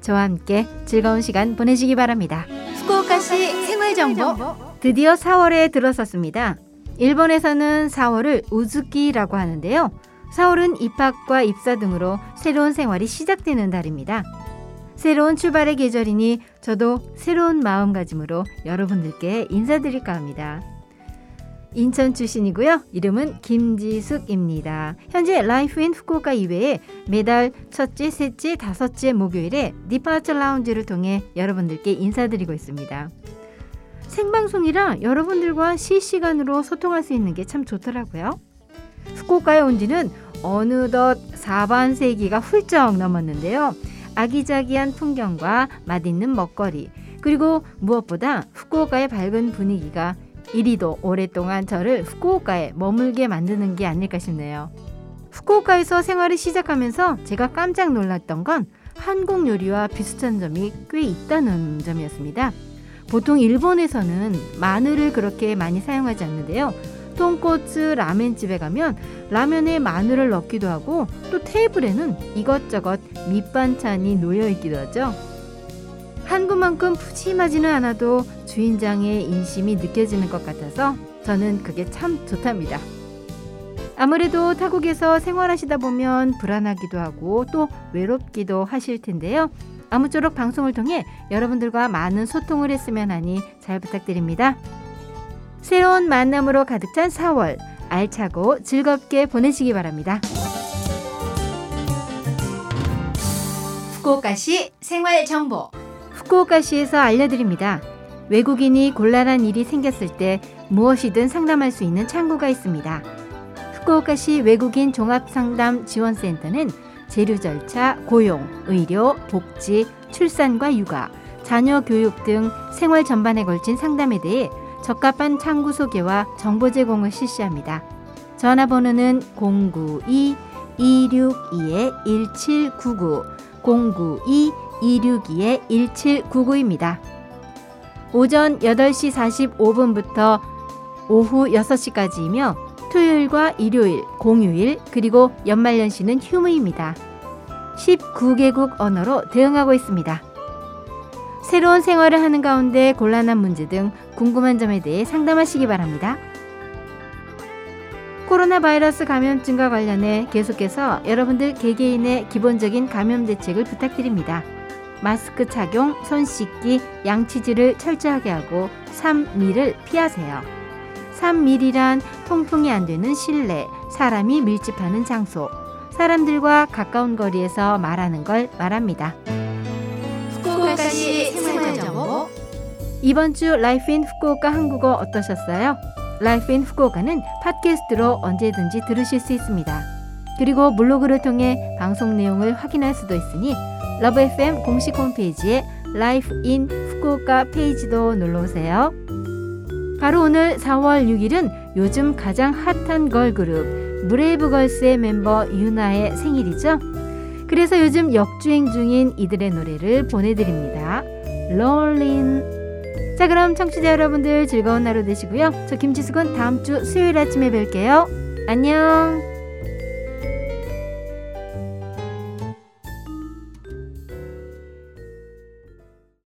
저와 함께 즐거운 시간 보내시기 바랍니다. 후쿠오카시 생활 정보 드디어 4월에 들어섰습니다. 일본에서는 4월을 卯月라고 하는데요. 4월은 입학과 입사 등으로 새로운 생활이 시작되는 달입니다. 새로운 출발의 계절이니 저도 새로운 마음가짐으로 여러분들께 인사드릴까 합니다. 인천 출신이고요. 이름은 김지숙입니다. 현재 Life in Fukuoka 이외에 매달 첫째, 셋째, 다섯째 목요일에 디파처 라운지를 통해 여러분들께 인사드리고 있습니다. 생방송이라 여러분들과 실시간으로 소통할 수 있는 게 참 좋더라고요. 후쿠오카에 온 지는 어느덧 4반 세기가 훌쩍 넘었는데요. 아기자기한 풍경과 맛있는 먹거리, 그리고 무엇보다 후쿠오카의 밝은 분위기가 이리도 오랫동안 저를 후쿠오카에 머물게 만드는 게 아닐까 싶네요. 후쿠오카에서 생활을 시작하면서 제가 깜짝 놀랐던 건 한국 요리와 비슷한 점이 꽤 있다는 점이었습니다. 보통 일본에서는 마늘을 그렇게 많이 사용하지 않는데요. 통코츠 라멘집에 가면 라면에 마늘을 넣기도 하고 또 테이블에는 이것저것 밑반찬이 놓여 있기도 하죠. 한국만큼 푸짐하지는 않아도 주인장의 인심이 느껴지는 것 같아서 저는 그게 참 좋답니다. 아무래도 타국에서 생활하시다 보면 불안하기도 하고 또 외롭기도 하실 텐데요. 아무쪼록 방송을 통해 여러분들과 많은 소통을 했으면 하니 잘 부탁드립니다. 새로운 만남으로 가득 찬 4월 알차고 즐겁게 보내시기 바랍니다. 후쿠오카시 생활 정보 후쿠오카시에서 알려드립니다. 외국인이 곤란한 일이 생겼을 때 무엇이든 상담할 수 있는 창구가 있습니다. 후쿠오카시 외국인 종합상담 지원센터는 재료 절차, 고용, 의료, 복지, 출산과 육아, 자녀 교육 등 생활 전반에 걸친 상담에 대해 적합한 창구 소개와 정보 제공을 실시합니다. 전화번호는 092-262-1799, 092-262-1799입니다. 오전 8시 45분부터 오후 6시까지이며 토요일과 일요일, 공휴일, 그리고 연말연시는 휴무입니다. 19개국 언어로 대응하고 있습니다. 새로운 생활을 하는 가운데 곤란한 문제 등 궁금한 점에 대해 상담하시기 바랍니다. 코로나 바이러스 감염증과 관련해 계속해서 여러분들 개개인의 기본적인 감염 대책을 부탁드립니다. 마스크 착용, 손 씻기, 양치질을 철저하게 하고 3밀을 피하세요. 3밀이란 통풍이 안 되는 실내, 사람이 밀집하는 장소, 사람들과 가까운 거리에서 말하는 걸 말합니다. 후쿠오카시 생활정보 이번 주 Life in Fukuoka 한국어 어떠셨어요? Life in Fukuoka는 팟캐스트로 언제든지 들으실 수 있습니다. 그리고 블로그를 통해 방송 내용을 확인할 수도 있으니 LOVE FM 공식 홈페이지에 Life in Fukuoka 페이지도 놀러 오세요. 바로 오늘 4월 6일은 요즘 가장 핫한 걸그룹 브레이브걸스의 멤버 유나의 생일이죠. 그래서 요즘 역주행 중인 이들의 노래를 보내드립니다. Rollin'. 자 그럼 청취자 여러분들 즐거운 하루 되시고요. 저 김지숙은 다음 주 수요일 아침에 뵐게요. 안녕.